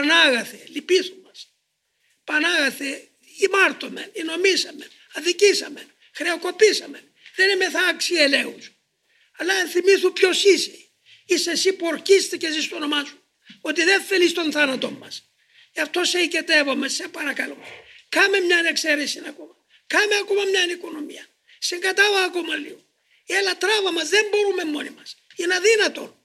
Πανάγαθε, λυπήθου μας. Πανάγαθε, ημάρτωμε, νομίσαμε, αδικήσαμε, χρεοκοπήσαμε. Δεν είμαι θα άξιοι. Αλλά θυμήθου ποιος είσαι. Είσαι εσύ που ορκίστηκες στο όνομά σου. Ότι δεν θέλεις τον θάνατό μας. Γι' αυτό σε οικετεύομαι, σε παρακαλώ. Κάμε μια εξαίρεση ακόμα. Κάμε ακόμα μια οικονομία. Σε κατάβα ακόμα λίγο. Έλα τράβα μας, δεν μπορούμε μόνοι μας. Είναι αδύνατο.